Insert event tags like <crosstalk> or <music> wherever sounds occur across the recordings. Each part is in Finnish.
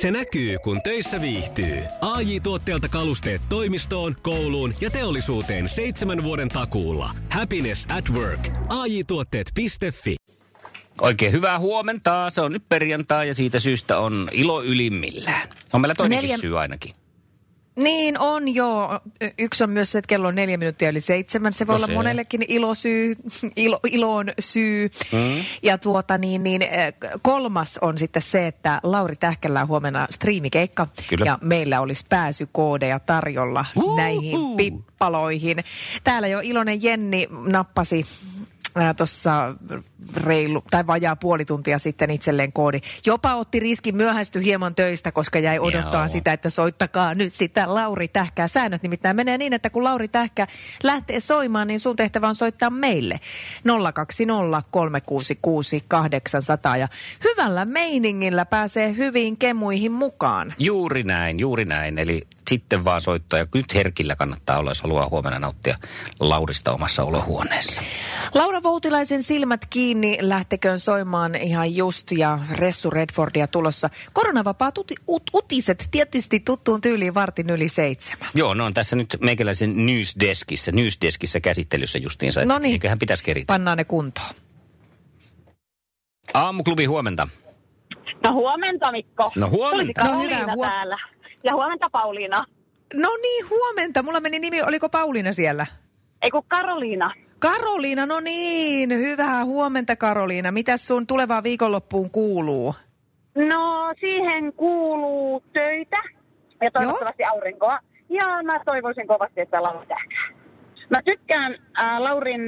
Se näkyy, kun töissä viihtyy. ai tuotteelta kalusteet toimistoon, kouluun ja teollisuuteen seitsemän vuoden takuulla. Happiness at work. ai tuotteetfi Oikein hyvää huomenta. Se on nyt perjantai ja siitä syystä on ilo ylimmillään. On meillä toinenkin Neljä... syy ainakin. Niin on, joo. Yksi on myös se, että kello on neljä minuuttia yli seitsemän. Se voi no olla se. monellekin ilosyy, <laughs> ilo, iloon syy. Mm. Ja tuota niin, niin kolmas on sitten se, että Lauri Tähkällä on huomenna striimikeikka. Kyllä. Ja meillä olisi pääsykoodeja tarjolla uh, näihin pippaloihin. Täällä jo iloinen Jenni nappasi tuossa reilu tai vajaa puoli tuntia sitten itselleen koodi. Jopa otti riskin myöhästy hieman töistä, koska jäi odottaa Joo. sitä, että soittakaa nyt sitä Lauri Tähkää. Säännöt nimittäin menee niin, että kun Lauri Tähkä lähtee soimaan, niin sun tehtävä on soittaa meille 020 366 800 ja hyvällä meiningillä pääsee hyviin kemuihin mukaan. Juuri näin, juuri näin. Eli sitten vaan soittaa ja nyt herkillä kannattaa olla, jos haluaa huomenna nauttia Laurista omassa olohuoneessa. Laura Voutilaisen silmät kiinni lähteköön soimaan ihan just ja Ressu Redfordia tulossa. Koronavapaat uti, ut, utiset tietysti tuttuun tyyliin vartin yli seitsemän. Joo, no on tässä nyt meikäläisen Newsdeskissä, Newsdeskissä käsittelyssä justiinsa. No niin. Eiköhän pitäisi keritä. Pannaan ne kuntoon. Aamuklubi, huomenta. No huomenta Mikko. No huomenta. No hyvä, huom- täällä. Ja huomenta Pauliina. No niin, huomenta. Mulla meni nimi, oliko Pauliina siellä? Ei kun Karoliina. Karoliina, no niin, hyvää huomenta Karoliina. Mitäs sun tulevaan viikonloppuun kuuluu? No siihen kuuluu töitä ja toivottavasti Joo? aurinkoa. Ja mä toivoisin kovasti, että Lauri tähkää. Mä tykkään äh, Laurin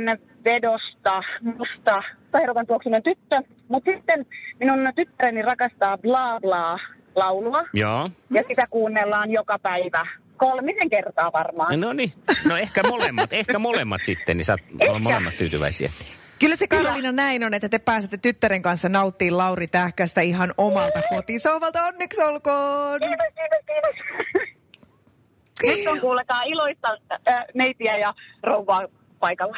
vedosta, musta, sairautan tuoksunen tyttö, mutta sitten minun tyttäreni rakastaa bla bla laulua. Joo. Ja sitä kuunnellaan joka päivä kolmisen kertaa varmaan. No niin, no ehkä molemmat, ehkä molemmat sitten, niin saat olla molemmat tyytyväisiä. Kyllä se Karolina näin on, että te pääsette tyttären kanssa nauttimaan Lauri Tähkästä ihan omalta kotisovalta. Onneksi olkoon! Kiitos, kiitos, kiitos. Nyt on kuulekaa iloista äh, neitiä ja rouvaa paikalla.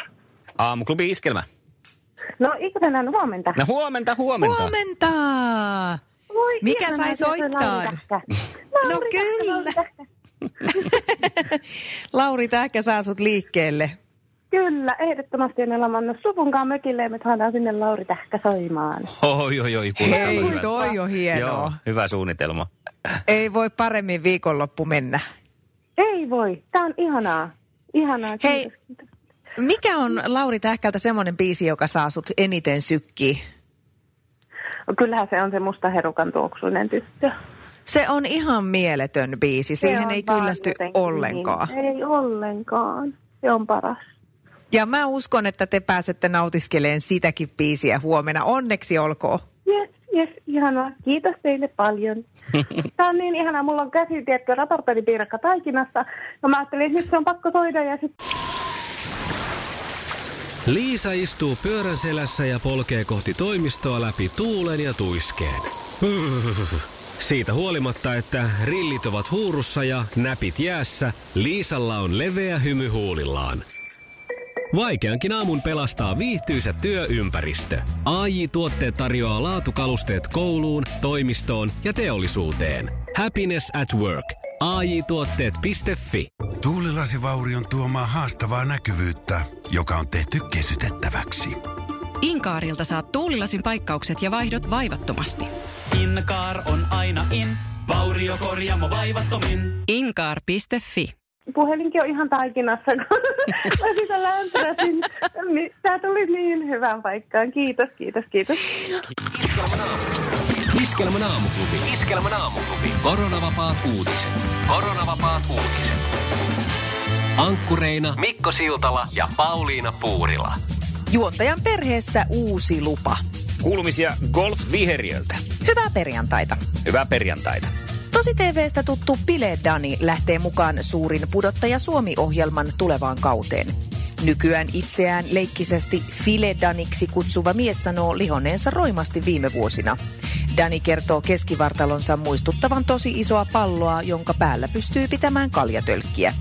Aamuklubi Iskelmä. No Iskelmän huomenta. No huomenta, huomenta. Huomenta! Voi, Mikä sai soittaa? No kyllä. <laughs> Lauri Tähkä saa sut liikkeelle. Kyllä, ehdottomasti en ole mannut supunkaan mökille ja me saadaan sinne Lauri Tähkä soimaan. Oi, oi, oi. Hei, hyvä. toi on hienoa. Joo, hyvä suunnitelma. Ei voi paremmin viikonloppu mennä. Ei voi. Tämä on ihanaa. Ihanaa, kiitos. Hei, mikä on Lauri Tähkältä semmoinen biisi, joka saa sut eniten sykkiä? Kyllähän se on se musta herukan tuoksuinen tyttö. Se on ihan mieletön biisi. Siihen ei kyllästy ollenkaan. Niin. Ei ollenkaan. Se on paras. Ja mä uskon, että te pääsette nautiskeleen sitäkin biisiä huomenna. Onneksi olkoon. Yes, yes, ihanaa. Kiitos teille paljon. <laughs> Tämä on niin ihanaa. Mulla on käsi, tiedätkö, raportointipiirakka taikinassa. No mä ajattelin, että nyt se on pakko soida ja sitten... Liisa istuu pyörän selässä ja polkee kohti toimistoa läpi tuulen ja tuiskeen. <laughs> Siitä huolimatta, että rillit ovat huurussa ja näpit jäässä, Liisalla on leveä hymy huulillaan. Vaikeankin aamun pelastaa viihtyisä työympäristö. AI Tuotteet tarjoaa laatukalusteet kouluun, toimistoon ja teollisuuteen. Happiness at work. AI Tuotteet.fi Tuulilasivaurion tuomaa haastavaa näkyvyyttä, joka on tehty kesytettäväksi. Inkaarilta saat tuulilasin paikkaukset ja vaihdot vaivattomasti. Inkaar on aina in, vauriokorjaamo vaivattomin. Inkaar.fi Puhelinkin on ihan taikinassa, kun <laughs> mä sitä lämpöräsin. Tämä tuli niin hyvään paikkaan. Kiitos, kiitos, kiitos. Iskelmän aamuklubi. Iskelmän aamuklubi. Koronavapaat uutiset. Koronavapaat uutiset. Ankkureina Mikko Siltala ja Pauliina Puurila. Juontajan perheessä uusi lupa. Kuulumisia golf-viheriöltä. Hyvää perjantaita. Hyvää perjantaita. Tosi TVstä tuttu Pile Dani lähtee mukaan suurin pudottaja Suomi-ohjelman tulevaan kauteen. Nykyään itseään leikkisesti Filedaniksi kutsuva mies sanoo lihoneensa roimasti viime vuosina. Dani kertoo keskivartalonsa muistuttavan tosi isoa palloa, jonka päällä pystyy pitämään kaljatölkkiä.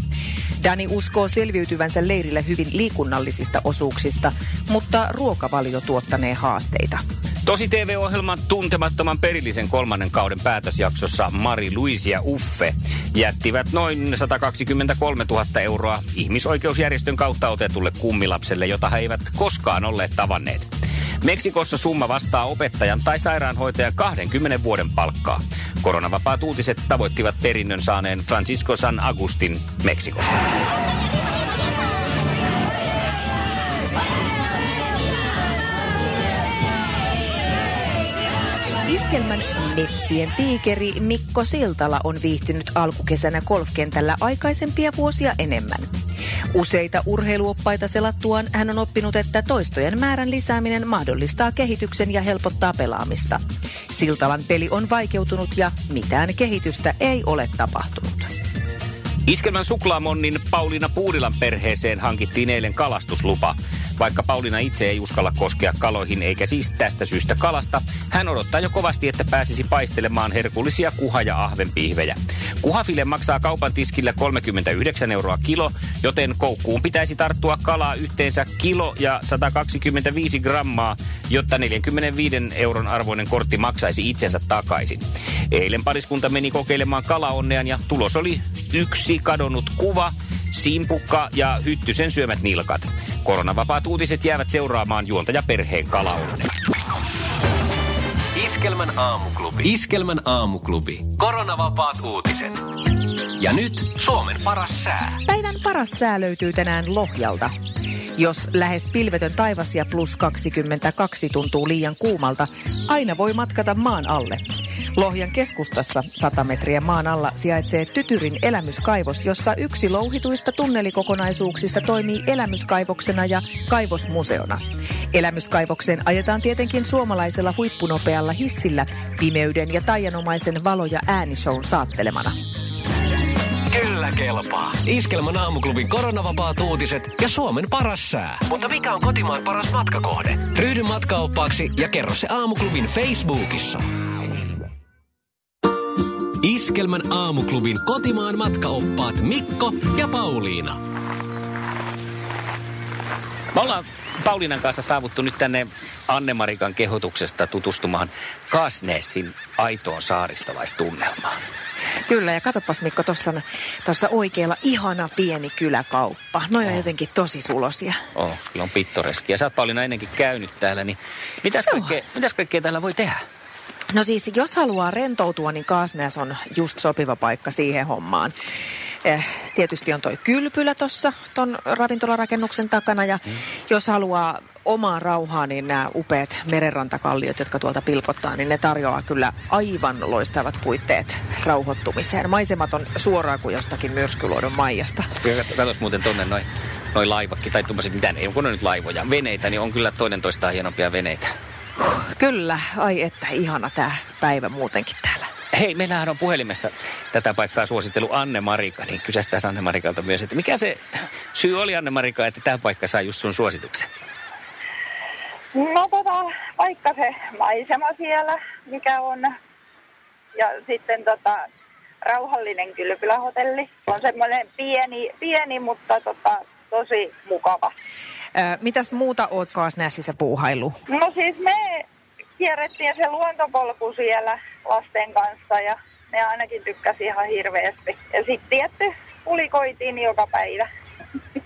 Dani uskoo selviytyvänsä leirillä hyvin liikunnallisista osuuksista, mutta ruokavalio tuottanee haasteita. Tosi TV-ohjelman tuntemattoman perillisen kolmannen kauden päätösjaksossa Mari Luisi ja Uffe jättivät noin 123 000 euroa ihmisoikeusjärjestön kautta otetulle kummilapselle, jota he eivät koskaan olleet tavanneet. Meksikossa summa vastaa opettajan tai sairaanhoitajan 20 vuoden palkkaa. Koronavapaat uutiset tavoittivat perinnön saaneen Francisco San Agustin Meksikosta. Iskelmän metsien tiikeri Mikko Siltala on viihtynyt alkukesänä golfkentällä aikaisempia vuosia enemmän. Useita urheiluoppaita selattuaan hän on oppinut, että toistojen määrän lisääminen mahdollistaa kehityksen ja helpottaa pelaamista. Siltalan peli on vaikeutunut ja mitään kehitystä ei ole tapahtunut. Iskelmän suklaamonnin Pauliina Puurilan perheeseen hankittiin eilen kalastuslupa. Vaikka Pauliina itse ei uskalla koskea kaloihin eikä siis tästä syystä kalasta, hän odottaa jo kovasti, että pääsisi paistelemaan herkullisia kuha- ja ahvenpihvejä. Kuhafile maksaa kaupan tiskillä 39 euroa kilo, joten koukkuun pitäisi tarttua kalaa yhteensä kilo ja 125 grammaa, jotta 45 euron arvoinen kortti maksaisi itsensä takaisin. Eilen pariskunta meni kokeilemaan kalaonnean ja tulos oli yksi kadonnut kuva, simpukka ja hyttysen syömät nilkat. Koronavapaat uutiset jäävät seuraamaan juontaja perheen kalaonne. Iskelmän aamuklubi. Iskelmän aamuklubi. Koronavapaat uutiset. Ja nyt Suomen paras sää. Päivän paras sää löytyy tänään Lohjalta. Jos lähes pilvetön taivas ja plus 22 tuntuu liian kuumalta, aina voi matkata maan alle. Lohjan keskustassa 100 metriä maan alla sijaitsee Tytyrin elämyskaivos, jossa yksi louhituista tunnelikokonaisuuksista toimii elämyskaivoksena ja kaivosmuseona. Elämyskaivokseen ajetaan tietenkin suomalaisella huippunopealla hissillä pimeyden ja taianomaisen valo- ja äänishown saattelemana. Kyllä kelpaa. Iskelmän aamuklubin koronavapaat uutiset ja Suomen paras sää. Mutta mikä on kotimaan paras matkakohde? Ryhdy matkaoppaaksi ja kerro se aamuklubin Facebookissa. Iskelmän aamuklubin kotimaan matkaoppaat Mikko ja Pauliina. Me ollaan Pauliinan kanssa saavuttu nyt tänne Anne-Marikan kehotuksesta tutustumaan Kasneessin aitoon saaristolaistunnelmaan. Kyllä, ja katsopas Mikko, tuossa oikealla ihana pieni kyläkauppa. No on jotenkin tosi sulosia. Oh, kyllä on pittoreski. Ja sä oot Pauliina ennenkin käynyt täällä, niin mitäs kaikkea, mitäs kaikkea täällä voi tehdä? No siis, jos haluaa rentoutua, niin Kaasneas on just sopiva paikka siihen hommaan. Eh, tietysti on toi kylpylä tuossa ton ravintolarakennuksen takana ja mm. jos haluaa omaa rauhaa, niin nämä upeat merenrantakalliot, jotka tuolta pilkottaa, niin ne tarjoaa kyllä aivan loistavat puitteet rauhoittumiseen. Maisemat on suoraan kuin jostakin myrskyluodon maijasta. Katos muuten tonne noin noi laivakki tai tuommoiset, mitä ei kun on nyt laivoja, veneitä, niin on kyllä toinen toistaan hienompia veneitä. Kyllä, ai että ihana tämä päivä muutenkin täällä. Hei, meillähän on puhelimessa tätä paikkaa suositellut Anne Marika, niin kysästään Anne Marikalta myös, että mikä se syy oli Anne Marika, että tämä paikka sai just sun suosituksen? No tota, vaikka se maisema siellä, mikä on. Ja sitten tota, rauhallinen kylpylähotelli. On semmoinen pieni, pieni mutta tota, tosi mukava. Ö, mitäs muuta oot Kaasnäsissä puuhailu? No siis me kierrettiin se luontopolku siellä lasten kanssa ja ne ainakin tykkäsi ihan hirveästi. Ja sitten tietty ulikoitiin joka päivä.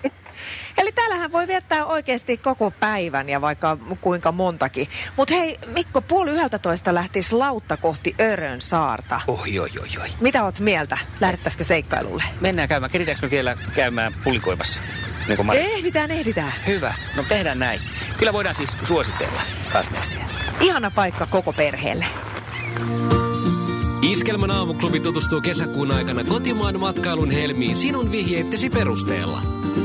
<laughs> Eli täällähän voi viettää oikeasti koko päivän ja vaikka kuinka montakin. Mutta hei, Mikko, puoli yhdeltä toista lähtisi lautta kohti Örön saarta. Oi, oi, oi, oi. Mitä oot mieltä? Lähdettäisikö seikkailulle? Mennään käymään. Keritäänkö me vielä käymään pulikoimassa? Niin kuin ehditään, ehditään. Hyvä. No tehdään näin. Kyllä voidaan siis suositella Kasnesia. Ihana paikka koko perheelle. Iskelmän aamuklubi tutustuu kesäkuun aikana kotimaan matkailun helmiin sinun vihjeittesi perusteella.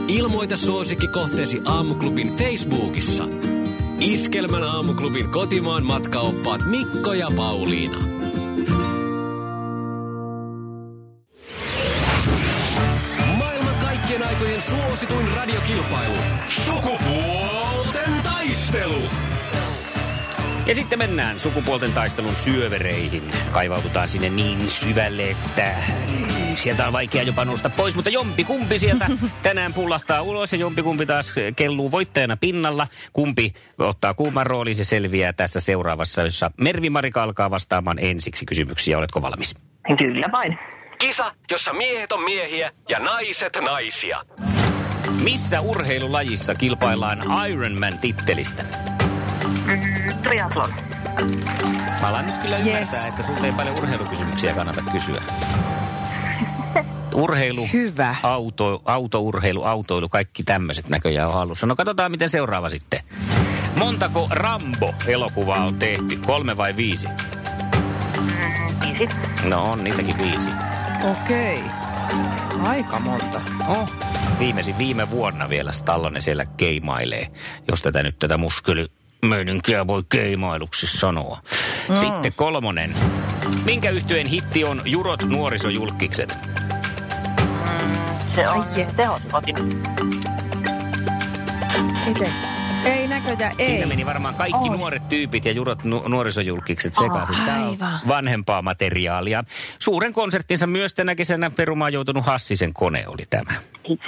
Ilmoita suosikkikohteesi aamuklubin Facebookissa. Iskelmän aamuklubin kotimaan matkaoppaat Mikko ja Pauliina. Radiokilpailu. Sukupuolten taistelu. Ja sitten mennään sukupuolten taistelun syövereihin. Kaivaututaan sinne niin syvälle, että sieltä on vaikea jopa nousta pois, mutta jompi kumpi sieltä <laughs> tänään pullahtaa ulos ja jompi kumpi taas kelluu voittajana pinnalla. Kumpi ottaa kuuman roolin, se selviää tässä seuraavassa, jossa Mervi Marika alkaa vastaamaan ensiksi kysymyksiä. Oletko valmis? Kyllä vain. Kisa, jossa miehet on miehiä ja naiset naisia. Missä urheilulajissa kilpaillaan Ironman-tittelistä? Mm, triathlon. Mä alan nyt kyllä Yes. ymmärtää, että sulta ei paljon urheilukysymyksiä kannata kysyä. Urheilu, Hyvä. auto, autourheilu, autoilu, kaikki tämmöiset näköjään on hallussa. No katsotaan, miten seuraava sitten. Montako Rambo-elokuvaa on tehty? Kolme vai viisi? Viisi. No on niitäkin viisi. Okei. Aika monta. Oh. Viimeisin viime vuonna vielä Stallone siellä keimailee, jos tätä nyt tätä muskelimöininkiä voi keimailuksi sanoa. Mm. Sitten kolmonen. Minkä yhtyeen hitti on Jurot nuorisojulkikset? Se on Ai tehoskotin. Miten? Ei näköjään, ei. Siinä meni varmaan kaikki Oi. nuoret tyypit ja Jurot nu- nuorisojulkikset sekaisin. Tämä on aivan. vanhempaa materiaalia. Suuren konserttinsa myös tänä kesänä perumaan joutunut Hassisen kone oli tämä. On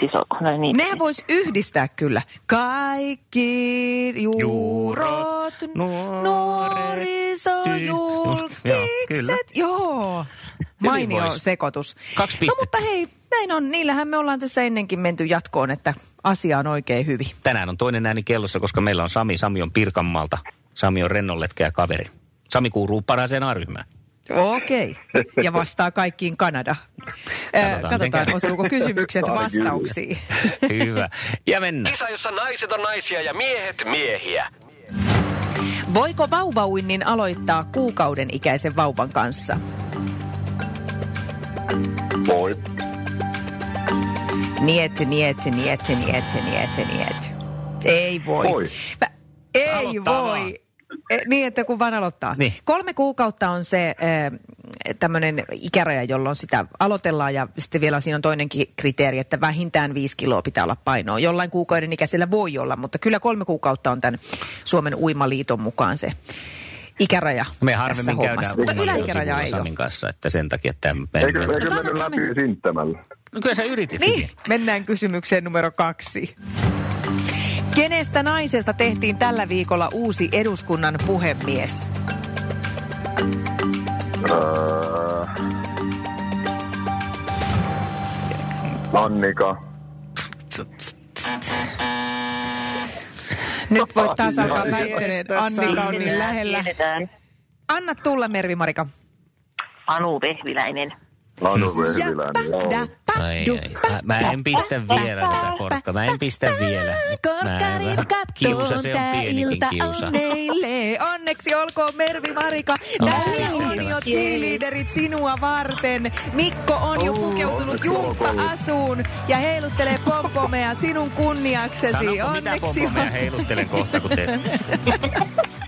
no niin. Nehän vois yhdistää kyllä. Kaikki juurot, nuoret nuorisojulkikset. Joo. Mainio vois. sekoitus. Kaksi No pistettä. mutta hei, näin on. Niillähän me ollaan tässä ennenkin menty jatkoon, että asia on oikein hyvin. Tänään on toinen ääni kellossa, koska meillä on Sami. Sami on Pirkanmaalta. Sami on rennolletkä ja kaveri. Sami kuuluu parhaaseen A-ryhmään. Okei. Ja vastaa kaikkiin Kanada. <laughs> Katsotaan, Katsotaan, osuuko kysymykset <laughs> vastauksiin. <laughs> Hyvä. Ja mennään. Kisa, jossa naiset on naisia ja miehet miehiä. Voiko vauvauinnin aloittaa kuukauden ikäisen vauvan kanssa? Niet, niet, niet, niet, niet, niet. Ei voi. Voi. Mä, ei Aloittaa voi. E, niin, että kun vaan aloittaa. Niin. Kolme kuukautta on se tämmöinen ikäraja, jolloin sitä aloitellaan ja sitten vielä siinä on toinenkin kriteeri, että vähintään viisi kiloa pitää olla painoa. Jollain kuukauden ikäisellä voi olla, mutta kyllä kolme kuukautta on tämän Suomen uimaliiton mukaan se ikäraja Me harvemmin käydään Mutta yläikäraja ei. Samin kanssa, että sen takia, että... Eikö, eikö No, kannattaa läpi mennä. sinttämällä? No kyllä sä yritit Niin, hyvin. mennään kysymykseen numero kaksi. Kenestä naisesta tehtiin tällä viikolla uusi eduskunnan puhemies? Öö, Annika. Nyt voit taas alkaa väittelee, että Annika on niin lähellä. Anna tulla, Mervi-Marika. Anu Vehviläinen. Anu Vehviläinen, joo. Ai, ai. Mä, mä en pistä vielä tätä korkkaa. Mä en pistä vielä. Mä vähän- Kiusa, se on pienikin kiusa. on meille. Onneksi olkoon Mervi Marika. Se Täällä on jo cheerleaderit sinua varten. Mikko on jo pukeutunut jumppa-asuun ja heiluttelee pompomeja sinun kunniaksesi. Sanonko mitä Onneksi pompomeja heiluttelen kohta, kun te... <laughs>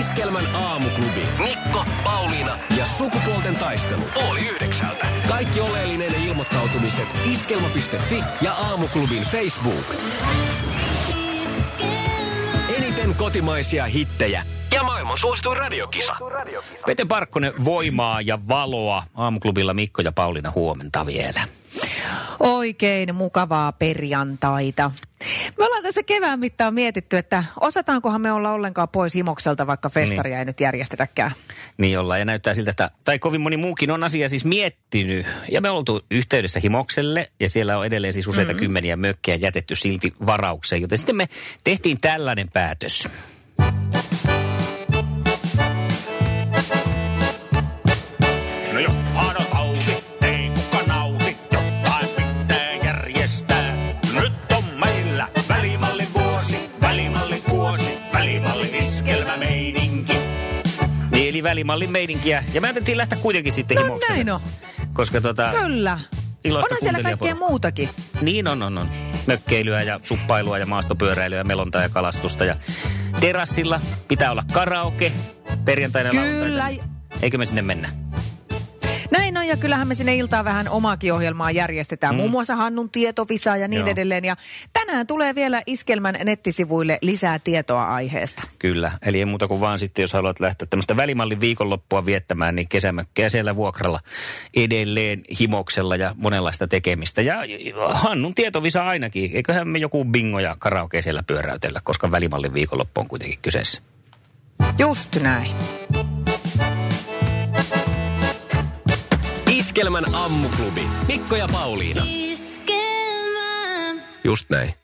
Iskelmän aamuklubi. Mikko, Pauliina Ja sukupuolten taistelu. oli yhdeksältä. Kaikki oleellinen ilmoittautumiset iskelma.fi ja aamuklubin Facebook. Eniten kotimaisia hittejä Ja maailman suosituin radiokisa. Pete Parkkonen, voimaa ja valoa. Aamuklubilla Mikko ja Pauliina huomenta vielä. Oikein mukavaa perjantaita. Me ollaan tässä kevään mittaan mietitty, että osataankohan me olla ollenkaan pois himokselta, vaikka festaria Niin. ei nyt järjestetäkään. Niin ollaan ja näyttää siltä, että, tai kovin moni muukin on asia siis miettinyt. Ja me oltu yhteydessä Himokselle ja siellä on edelleen siis useita mm-hmm. kymmeniä mökkejä jätetty silti varaukseen. Joten sitten me tehtiin tällainen päätös. Kuosi, välimallin iskelmämeininki. Niin, eli välimallin meininkiä. Ja me ajateltiin lähteä kuitenkin sitten No Himokselle. näin on. Koska tota, Kyllä. Iloista Onhan siellä kaikkea muutakin. Niin on, on, on. Mökkeilyä ja suppailua ja maastopyöräilyä ja melontaa ja kalastusta. Ja terassilla pitää olla karaoke perjantaina ja Kyllä. lauantaina. Eikö me sinne mennä? Ja kyllähän me sinne iltaan vähän omaakin ohjelmaa järjestetään. Mm. Muun muassa Hannun tietovisa ja niin Joo. edelleen. Ja tänään tulee vielä Iskelmän nettisivuille lisää tietoa aiheesta. Kyllä, eli ei muuta kuin vaan sitten, jos haluat lähteä tämmöistä välimallin viikonloppua viettämään, niin kesämökkejä siellä vuokralla edelleen himoksella ja monenlaista tekemistä. Ja Hannun tietovisa ainakin, eiköhän me joku bingo ja karaoke siellä pyöräytellä, koska välimallin viikonloppu on kuitenkin kyseessä. Just näin. Iskelmän aamuklubi. Mikko ja Pauliina. Just näin.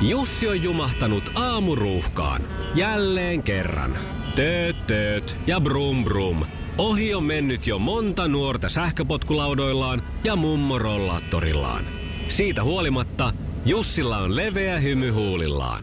Jussi on jumahtanut aamuruuhkaan. Jälleen kerran. Tööt, tööt ja brum brum. Ohi on mennyt jo monta nuorta sähköpotkulaudoillaan ja mummorollaattorillaan. Siitä huolimatta Jussilla on leveä hymy huulillaan.